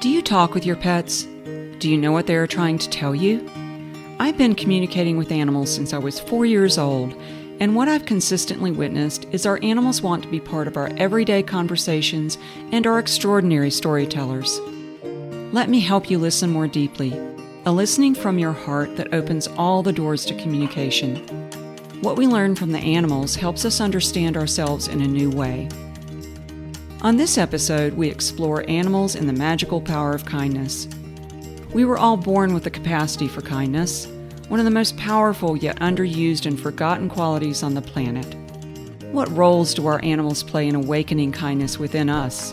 Do you talk with your pets? Do you know what they are trying to tell you? I've been communicating with animals since I was four years old, and what I've consistently witnessed is our animals want to be part of our everyday conversations and are extraordinary storytellers. Let me help you listen more deeply, a listening from your heart that opens all the doors to communication. What we learn from the animals helps us understand ourselves in a new way. On this episode, we explore animals and the magical power of kindness. We were all born with the capacity for kindness, one of the most powerful yet underused and forgotten qualities on the planet. What roles do our animals play in awakening kindness within us?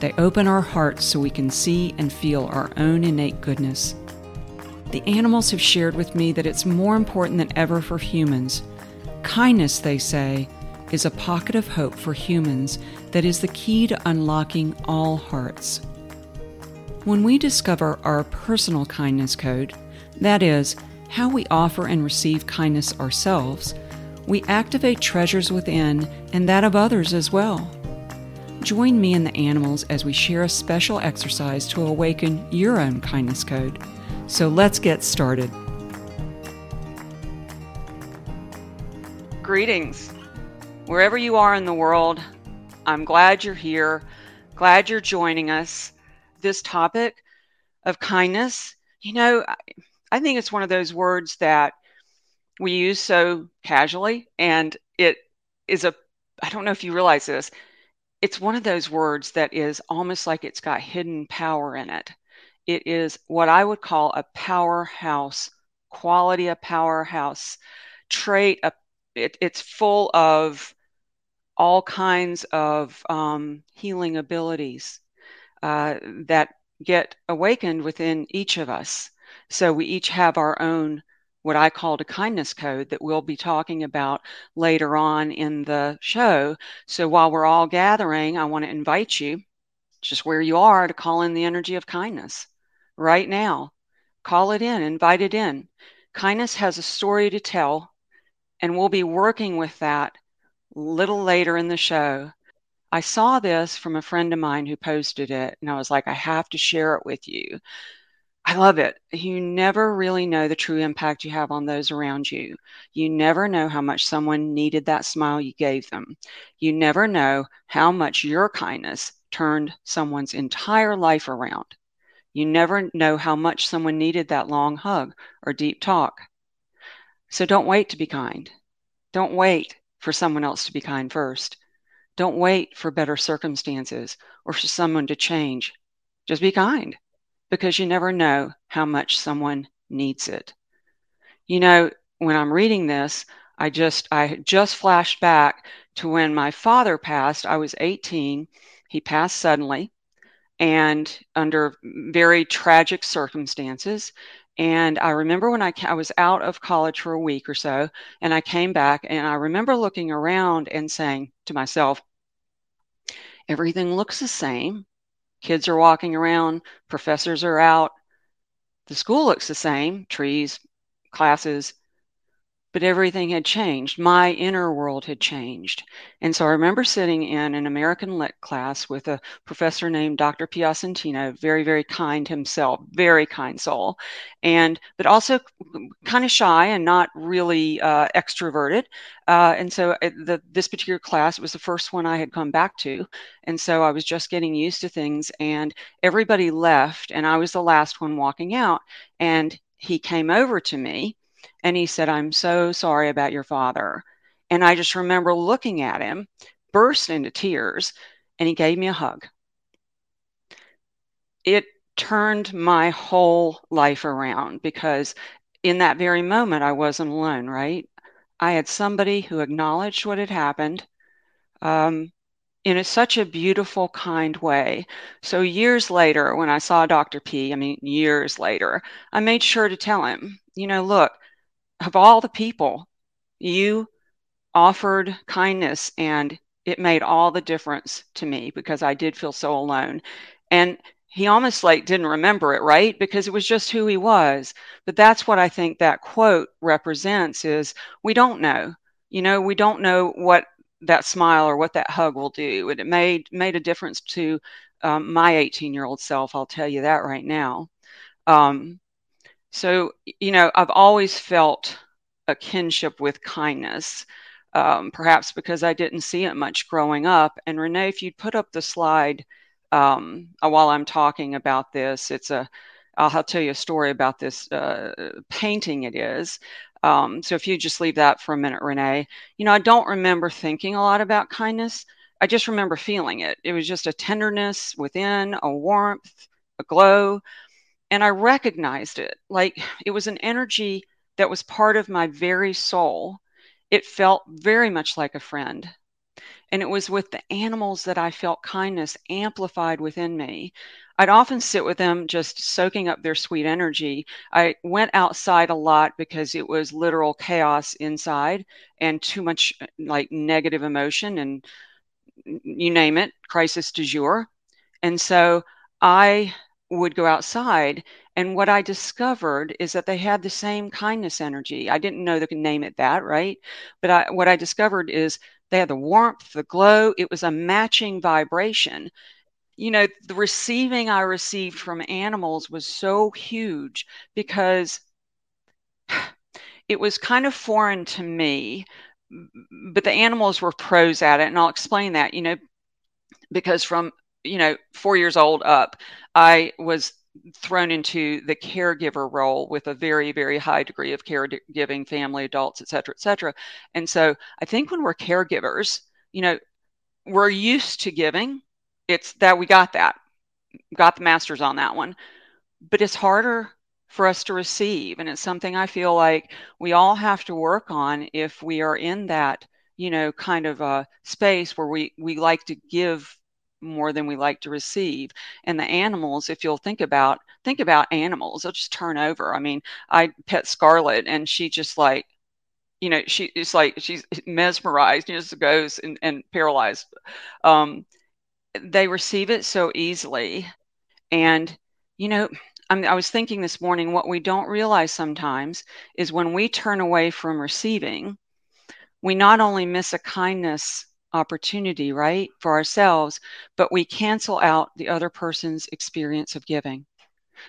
They open our hearts so we can see and feel our own innate goodness. The animals have shared with me that it's more important than ever for humans. Kindness, they say, is a pocket of hope for humans that is the key to unlocking all hearts. When we discover our personal kindness code, that is, how we offer and receive kindness ourselves, we activate treasures within and that of others as well. Join me and the animals as we share a special exercise to awaken your own kindness code. So let's get started. Greetings. Wherever you are in the world, I'm glad you're here. Glad you're joining us. This topic of kindness, you know, I think it's one of those words that we use so casually, and it is a, I don't know if you realize this, it's one of those words that is almost like it's got hidden power in it. It is what I would call a powerhouse quality, a powerhouse trait. A, it, it's full of all kinds of um, healing abilities uh, that get awakened within each of us. So we each have our own, what I called a kindness code that we'll be talking about later on in the show. So while we're all gathering, I want to invite you, just where you are, to call in the energy of kindness right now. Call it in, invite it in. Kindness has a story to tell, and we'll be working with that little later in the show. I saw this from a friend of mine who posted it, and I was like, I have to share it with you. I love it. You never really know the true impact you have on those around you. You never know how much someone needed that smile you gave them. You never know how much your kindness turned someone's entire life around. You never know how much someone needed that long hug or deep talk. So don't wait to be kind. Don't wait for someone else to be kind first. Don't wait for better circumstances or for someone to change. Just be kind because you never know how much someone needs it. You know, when I'm reading this, I just I just flashed back to when my father passed. I was 18. He passed suddenly and under very tragic circumstances. And I remember when I, I was out of college for a week or so, and I came back, and I remember looking around and saying to myself, everything looks the same. Kids are walking around, professors are out. The school looks the same trees, classes, but everything had changed. My inner world had changed. And so I remember sitting in an American Lit class with a professor named Dr. Piacentino, very, very kind himself, very kind soul, and but also kind of shy and not really uh, extroverted. Uh, and so uh, the, this particular class was the first one I had come back to. And so I was just getting used to things, and everybody left, and I was the last one walking out. And he came over to me and he said, I'm so sorry about your father. And I just remember looking at him, burst into tears, and he gave me a hug. It turned my whole life around because in that very moment, I wasn't alone, right? I had somebody who acknowledged what had happened um, in a, such a beautiful, kind way. So, years later, when I saw Dr. P, I mean, years later, I made sure to tell him, you know, look, of all the people, you offered kindness and it made all the difference to me because I did feel so alone. And he almost like didn't remember it, right? Because it was just who he was. But that's what I think that quote represents is we don't know. You know, we don't know what that smile or what that hug will do. And it made made a difference to um, my 18 year old self. I'll tell you that right now. Um, so, you know, I've always felt a kinship with kindness, um, perhaps because I didn't see it much growing up. And Renee, if you'd put up the slide um, uh, while I'm talking about this, it's a I'll tell you a story about this uh, painting. It is. Um, so if you just leave that for a minute, Renee, you know, I don't remember thinking a lot about kindness. I just remember feeling it. It was just a tenderness within, a warmth, a glow. And I recognized it like it was an energy that was part of my very soul. It felt very much like a friend. And it was with the animals that I felt kindness amplified within me. I'd often sit with them just soaking up their sweet energy. I went outside a lot because it was literal chaos inside and too much like negative emotion and you name it, crisis du jour. And so I would go outside and what I discovered is that they had the same kindness energy. I didn't know they could name it that, right? But I, what I discovered is they had the warmth, the glow. It was a matching vibration. You know, the receiving I received from animals was so huge because it was kind of foreign to me, but the animals were pros at it. And I'll explain that, you know, because from, you know, four years old up, I was thrown into the caregiver role with a very very high degree of caregiving family adults et cetera et cetera. And so i think when we're caregivers you know we're used to giving. It's that we got that got the masters on that one. But it's harder for us to receive and it's something i feel like we all have to work on if we are in that you know kind of a space where we we like to give more than we like to receive. And the animals if you'll think about think about animals they'll just turn over. I mean i pet scarlet and she just like you know she it's like she's mesmerized know, just goes and, and paralyzed. Um they receive it so easily. And you know I'm, i was thinking this morning what we don't realize sometimes is when we turn away from receiving we not only miss a kindness opportunity, right, for ourselves, but we cancel out the other person's experience of giving.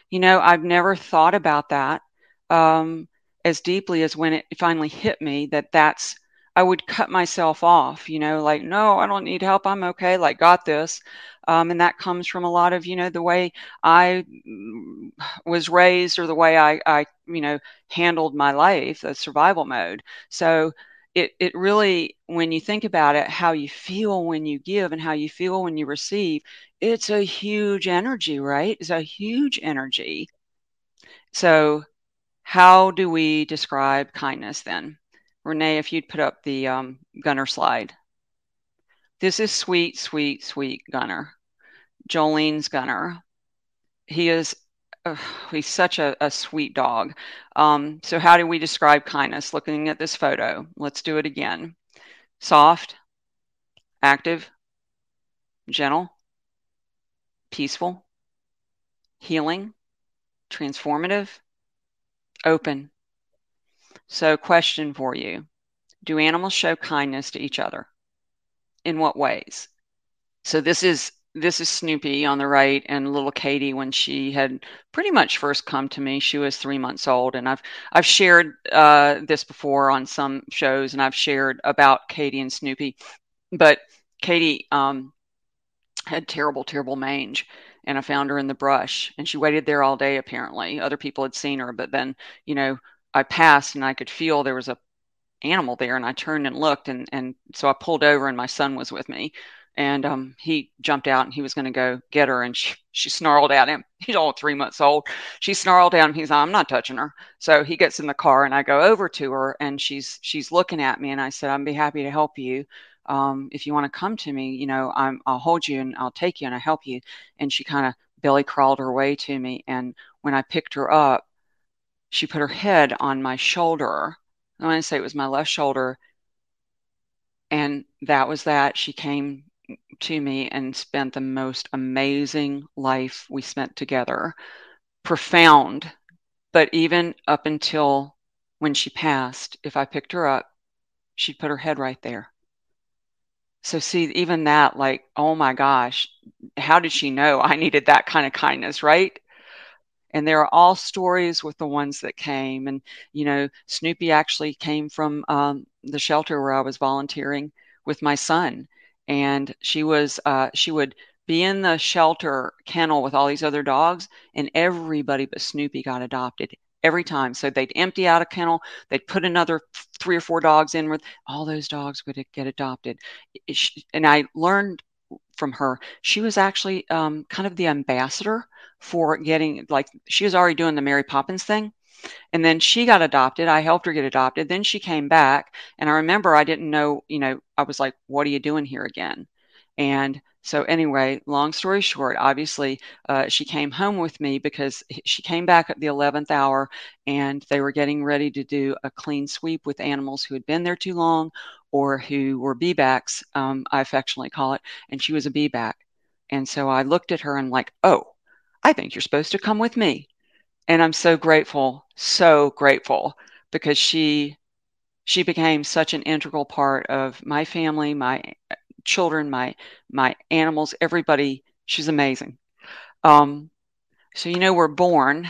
You know, I've never thought about that um, as deeply as when it finally hit me that that's, I would cut myself off, you know, like, no, I don't need help. I'm okay. Like, got this. Um, and that comes from a lot of, you know, the way I mm, was raised or the way I, I, you know, handled my life, the survival mode. So, it, it really, when you think about it, how you feel when you give and how you feel when you receive, it's a huge energy, right? It's a huge energy. So, how do we describe kindness then? Renee, if you'd put up the um, Gunner slide. This is sweet, sweet, sweet Gunner. Jolene's Gunner. He is he's such a, a sweet dog. Um, so, how do we describe kindness? Looking at this photo, let's do it again. Soft, active, gentle, peaceful, healing, transformative, open. So, question for you Do animals show kindness to each other? In what ways? So, this is this is Snoopy on the right and little Katie when she had pretty much first come to me. She was three months old, and I've I've shared uh, this before on some shows, and I've shared about Katie and Snoopy. But Katie um, had terrible, terrible mange, and I found her in the brush, and she waited there all day. Apparently, other people had seen her, but then you know I passed, and I could feel there was a animal there, and I turned and looked, and and so I pulled over, and my son was with me and um, he jumped out and he was going to go get her and she, she snarled at him. He's only three months old. She snarled at him. He's i'm not touching her. So he gets in the car and i go over to her and she's she's looking at me and i said i'd be happy to help you. Um, if you want to come to me you know I'm, i'll hold you and i'll take you and i'll help you. And she kind of belly crawled her way to me. And when i picked her up she put her head on my shoulder. I want to say it was my left shoulder. And that was that. She came to me and spent the most amazing life we spent together. Profound. But even up until when she passed, if I picked her up, she'd put her head right there. So, see, even that, like, oh my gosh, how did she know I needed that kind of kindness, right? And there are all stories with the ones that came. And, you know, Snoopy actually came from um, the shelter where I was volunteering with my son. And she was, uh, she would be in the shelter kennel with all these other dogs, and everybody but Snoopy got adopted every time. So they'd empty out a kennel, they'd put another three or four dogs in with all those dogs would get adopted. And I learned from her, she was actually um, kind of the ambassador for getting, like, she was already doing the Mary Poppins thing. And then she got adopted. I helped her get adopted. Then she came back. And I remember I didn't know, you know, I was like, what are you doing here again? And so, anyway, long story short, obviously, uh, she came home with me because she came back at the 11th hour and they were getting ready to do a clean sweep with animals who had been there too long or who were B-backs, um, I affectionately call it. And she was a B-back. And so I looked at her and, like, oh, I think you're supposed to come with me. And I'm so grateful, so grateful because she she became such an integral part of my family, my children, my my animals, everybody. She's amazing. Um, so you know, we're born.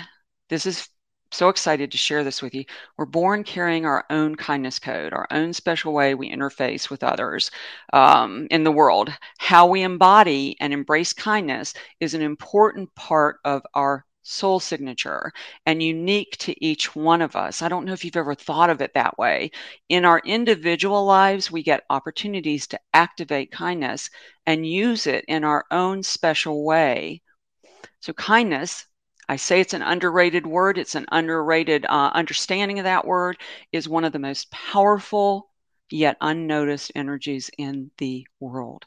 This is so excited to share this with you. We're born carrying our own kindness code, our own special way we interface with others um, in the world. How we embody and embrace kindness is an important part of our soul signature and unique to each one of us. I don't know if you've ever thought of it that way. In our individual lives, we get opportunities to activate kindness and use it in our own special way. So, kindness, I say it's an underrated word, it's an underrated uh, understanding of that word, is one of the most powerful yet unnoticed energies in the world.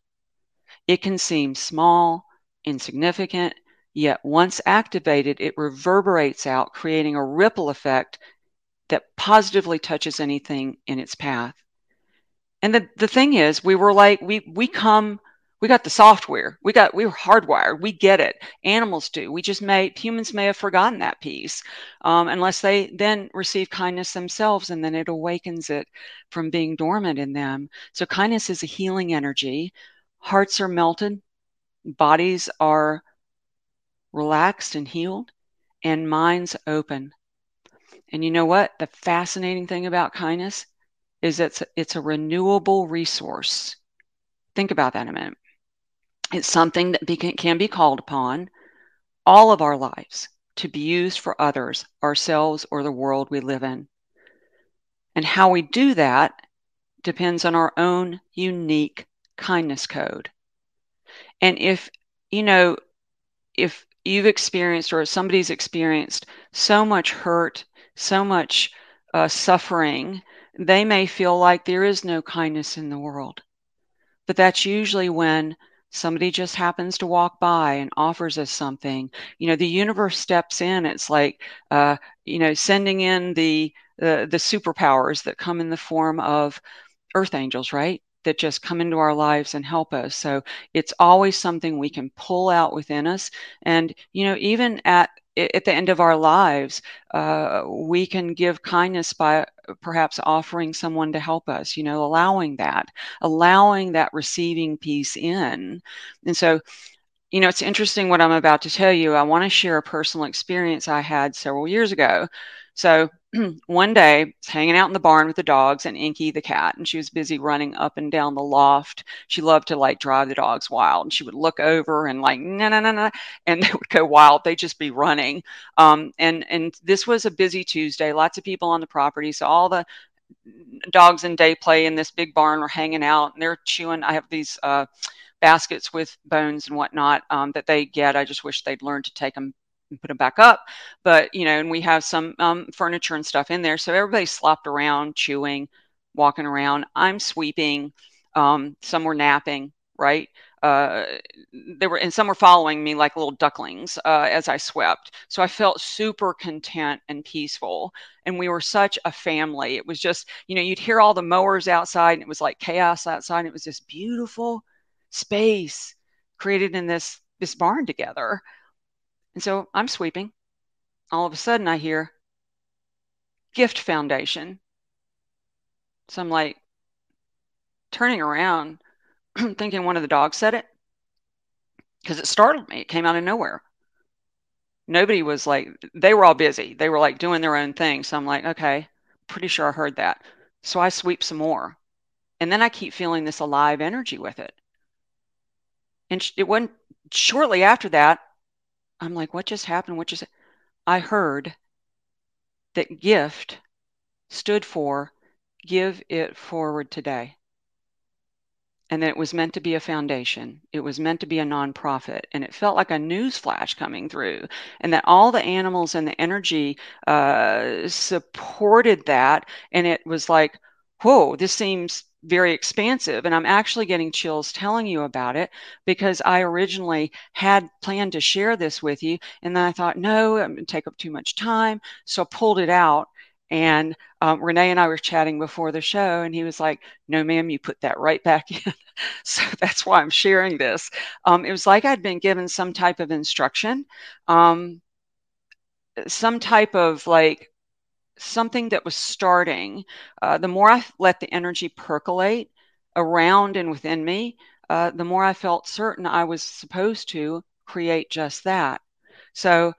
It can seem small, insignificant, Yet once activated, it reverberates out, creating a ripple effect that positively touches anything in its path. And the, the thing is, we were like, we we come, we got the software, we got we were hardwired, we get it. Animals do. We just may humans may have forgotten that piece, um, unless they then receive kindness themselves, and then it awakens it from being dormant in them. So kindness is a healing energy. Hearts are melted, bodies are relaxed and healed, and minds open. And you know what? The fascinating thing about kindness is that it's a renewable resource. Think about that a minute. It's something that can be called upon all of our lives to be used for others, ourselves, or the world we live in. And how we do that depends on our own unique kindness code. And if, you know, if you've experienced or somebody's experienced so much hurt, so much uh, suffering, they may feel like there is no kindness in the world. But that's usually when somebody just happens to walk by and offers us something. You know, the universe steps in. It's like, uh, you know, sending in the, the the superpowers that come in the form of earth angels, right? That just come into our lives and help us. So it's always something we can pull out within us. And, you know, even at at the end of our lives, uh, we can give kindness by perhaps offering someone to help us, you know, allowing that, allowing that receiving piece in. And so, you know, it's interesting what I'm about to tell you. I want to share a personal experience I had several years ago. So, one day, I was hanging out in the barn with the dogs and Inky the cat, and she was busy running up and down the loft. She loved to like drive the dogs wild, and she would look over and like no no no no, and they would go wild. They'd just be running. Um, and and this was a busy Tuesday. Lots of people on the property, so all the dogs in day play in this big barn were hanging out, and they're chewing. I have these. Uh, baskets with bones and whatnot um, that they get. I just wish they'd learn to take them and put them back up. But you know, and we have some um, furniture and stuff in there, so everybody's slopped around, chewing, walking around. I'm sweeping. Um, some were napping, right? Uh, they were, and some were following me like little ducklings uh, as I swept. So I felt super content and peaceful. And we were such a family. It was just, you know, you'd hear all the mowers outside, and it was like chaos outside. And it was this beautiful space created in this this barn together. And so I'm sweeping. All of a sudden, I hear gift foundation. So I'm like turning around, thinking one of the dogs said it because it startled me. It came out of nowhere. Nobody was like, they were all busy. They were like doing their own thing. So I'm like, okay, pretty sure I heard that. So I sweep some more. And then I keep feeling this alive energy with it. And it wasn't shortly after that, I'm like, what just happened? What just, I heard that gift stood for give it forward today and that it was meant to be a foundation. It was meant to be a nonprofit. And it felt like a news flash coming through, and that all the animals and the energy uh, supported that. And it was like, whoa, this seems very expansive. And I'm actually getting chills telling you about it because I originally had planned to share this with you. And then I thought, no, I'm going to take up too much time. So I pulled it out and um, Renee and I were chatting before the show, and he was like, No, ma'am, you put that right back in. so that's why I'm sharing this. Um, it was like I'd been given some type of instruction, um, some type of like something that was starting. Uh, the more I let the energy percolate around and within me, uh, the more I felt certain I was supposed to create just that. So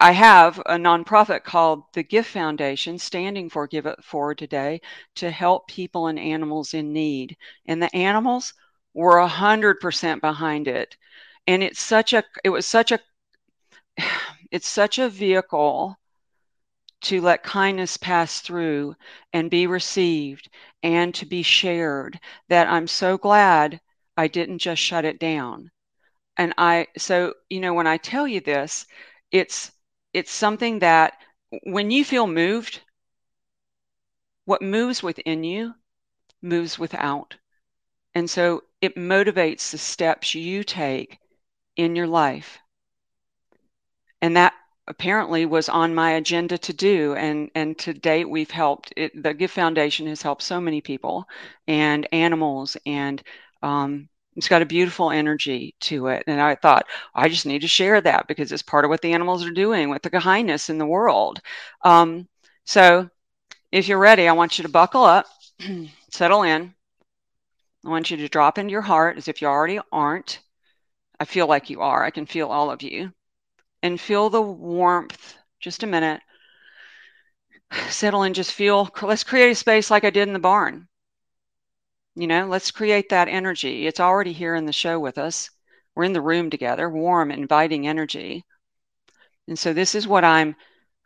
I have a nonprofit called the Gift Foundation, standing for Give It Forward Today, to help people and animals in need. And the animals were a hundred percent behind it. And it's such a it was such a it's such a vehicle to let kindness pass through and be received and to be shared that I'm so glad I didn't just shut it down. And I so you know when I tell you this, it's it's something that when you feel moved, what moves within you moves without. And so it motivates the steps you take in your life. And that apparently was on my agenda to do and and to date we've helped it, the gift foundation has helped so many people and animals and um, it's got a beautiful energy to it. And I thought, I just need to share that because it's part of what the animals are doing with the kindness in the world. Um, so if you're ready, I want you to buckle up, settle in. I want you to drop into your heart as if you already aren't. I feel like you are. I can feel all of you. And feel the warmth. Just a minute. Settle in, just feel. Let's create a space like I did in the barn. You know, let's create that energy. It's already here in the show with us. We're in the room together, warm, inviting energy. And so, this is what I'm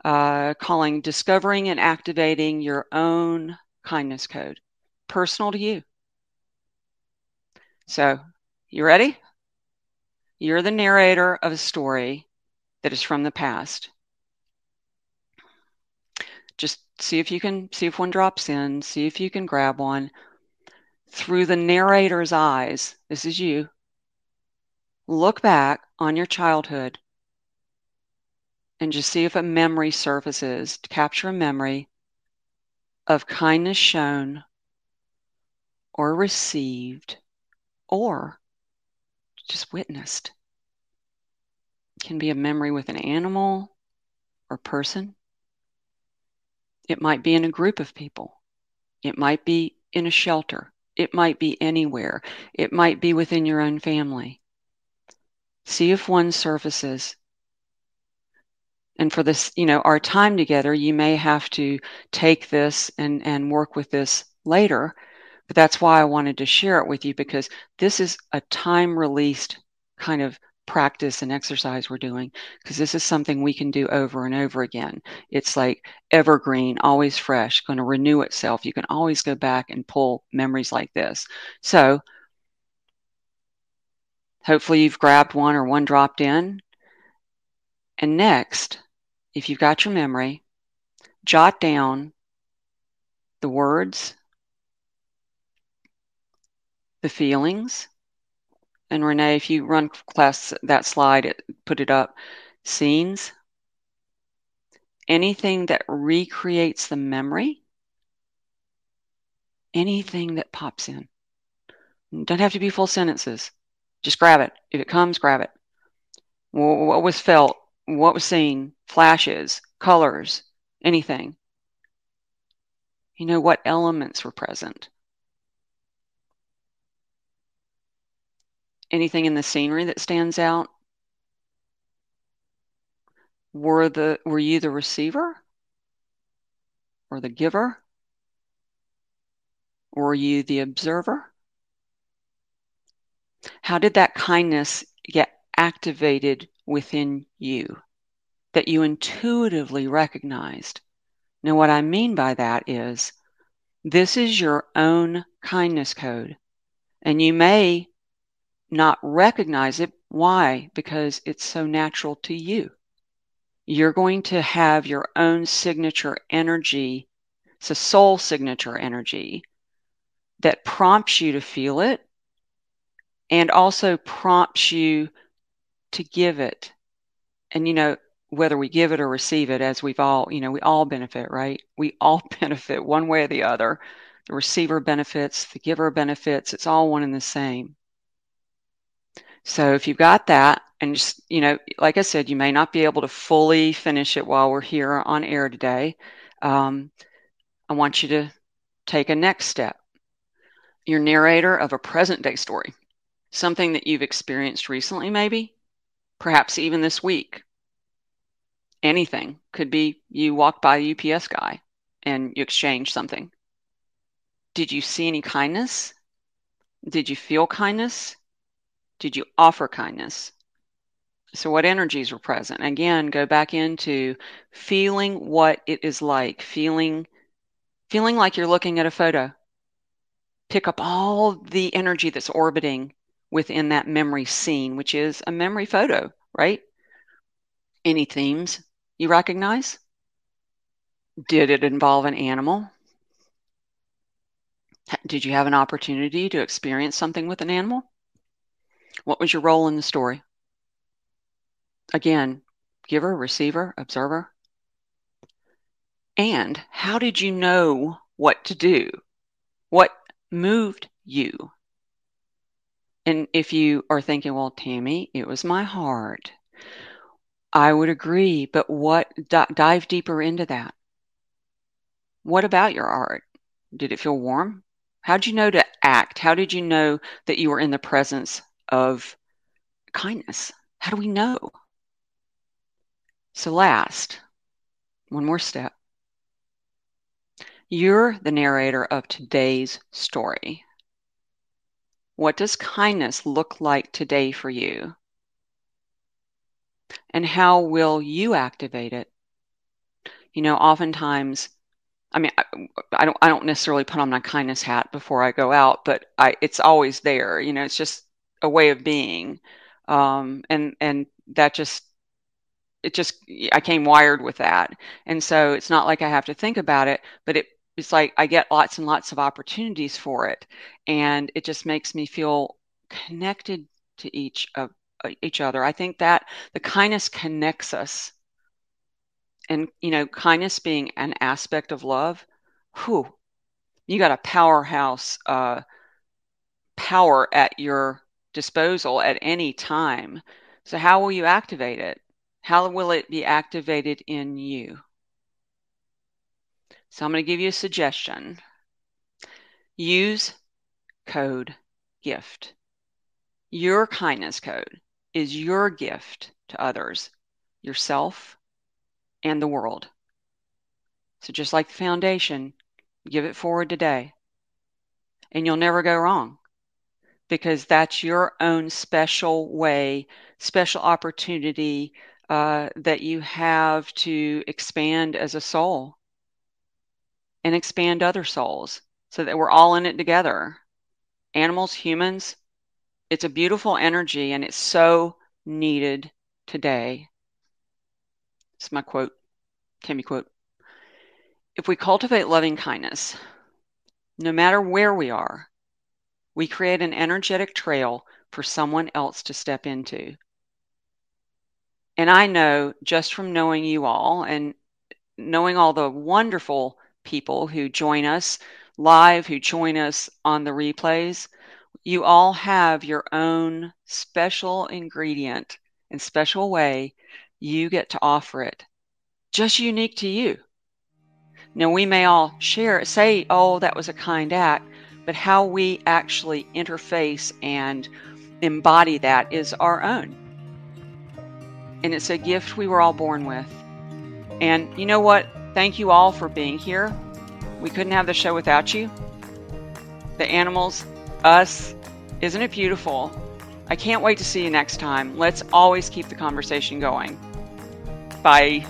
uh, calling discovering and activating your own kindness code, personal to you. So, you ready? You're the narrator of a story that is from the past. Just see if you can see if one drops in, see if you can grab one through the narrator's eyes, this is you, look back on your childhood and just see if a memory surfaces. To capture a memory of kindness shown or received or just witnessed. Can be a memory with an animal or person. It might be in a group of people. It might be in a shelter. It might be anywhere. It might be within your own family. See if one surfaces. And for this, you know, our time together, you may have to take this and, and work with this later. But that's why I wanted to share it with you because this is a time released kind of practice and exercise we're doing because this is something we can do over and over again. It's like evergreen, always fresh, going to renew itself. You can always go back and pull memories like this. So, hopefully, you've grabbed one or one dropped in. And next, if you've got your memory, jot down the words, the feelings, and Renee, if you run class that slide, put it up. Scenes. Anything that recreates the memory. Anything that pops in. Don't have to be full sentences. Just grab it. If it comes, grab it. What was felt? What was seen? Flashes, colors, anything. You know what elements were present. Anything in the scenery that stands out? Were the were you the receiver or the giver? Were you the observer? How did that kindness get activated within you that you intuitively recognized? Now, what I mean by that is this is your own kindness code, and you may not recognize it. Why? Because it's so natural to you. You're going to have your own signature energy. It's a soul signature energy that prompts you to feel it and also prompts you to give it. And, you know, whether we give it or receive it, as we've all, you know, we all benefit, right? We all benefit one way or the other. The receiver benefits, the giver benefits. It's all one and the same. So if you've got that, and just, you know, like I said, you may not be able to fully finish it while we're here on air today. Um, I want you to take a next step. Your narrator of a present day story, something that you've experienced recently, maybe, perhaps even this week. Anything could be you walked by the UPS guy and you exchanged something. Did you see any kindness? Did you feel kindness? Did you offer kindness? So, what energies were present? Again, go back into feeling what it is like, feeling, feeling like you're looking at a photo. Pick up all the energy that's orbiting within that memory scene, which is a memory photo, right? Any themes you recognize? Did it involve an animal? Did you have an opportunity to experience something with an animal? What was your role in the story? Again, giver, receiver, observer. And how did you know what to do? What moved you? And if you are thinking, well, Tammy, it was my heart, I would agree. But what, d- dive deeper into that. What about your art? Did it feel warm? How did you know to act? How did you know that you were in the presence of kindness? How do we know? So, last, one more step. You're the narrator of today's story. What does kindness look like today for you? And how will you activate it? You know, oftentimes, I mean, I, I, don't, I don't necessarily put on my kindness hat before I go out, but I, it's always there. You know, it's just a way of being, um, and and that just it just I came wired with that, and so it's not like I have to think about it, but it it's like I get lots and lots of opportunities for it, and it just makes me feel connected to each of each other. I think that the kindness connects us, and you know, kindness being an aspect of love. Whew, you got a powerhouse uh, power at your disposal at any time. So, how will you activate it? How will it be activated in you? So, I'm going to give you a suggestion. Use code gift. Your kindness code is your gift to others, yourself, and the world. So, just like the foundation, give it forward today, and you'll never go wrong because that's your own special way, special opportunity uh, that you have to expand as a soul and expand other souls so that we're all in it together. Animals, humans, it's a beautiful energy and it's so needed today. It's my quote, Tammy quote. If we cultivate loving kindness, no matter where we are, we create an energetic trail for someone else to step into. And I know just from knowing you all and knowing all the wonderful people who join us live, who join us on the replays, you all have your own special ingredient and special way you get to offer it, just unique to you. Now, we may all share, say, oh, that was a kind act, but how we actually interface and embody that is our own. And it's a gift we were all born with. And you know what? Thank you all for being here. We couldn't have the show without you. The animals, us, isn't it beautiful? I can't wait to see you next time. Let's always keep the conversation going. Bye.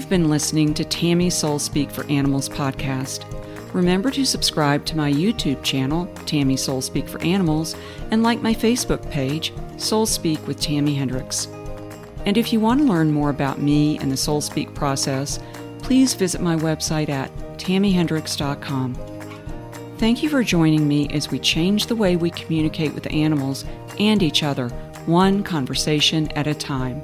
You've been listening to Tammy Soul Speak for Animals podcast. Remember to subscribe to my YouTube channel, Tammy Soul Speak for Animals, and like my Facebook page, Soul Speak with Tammy Hendricks. And if you want to learn more about me and the Soul Speak process, please visit my website at tammyhendricks.com. Thank you for joining me as we change the way we communicate with animals and each other, one conversation at a time.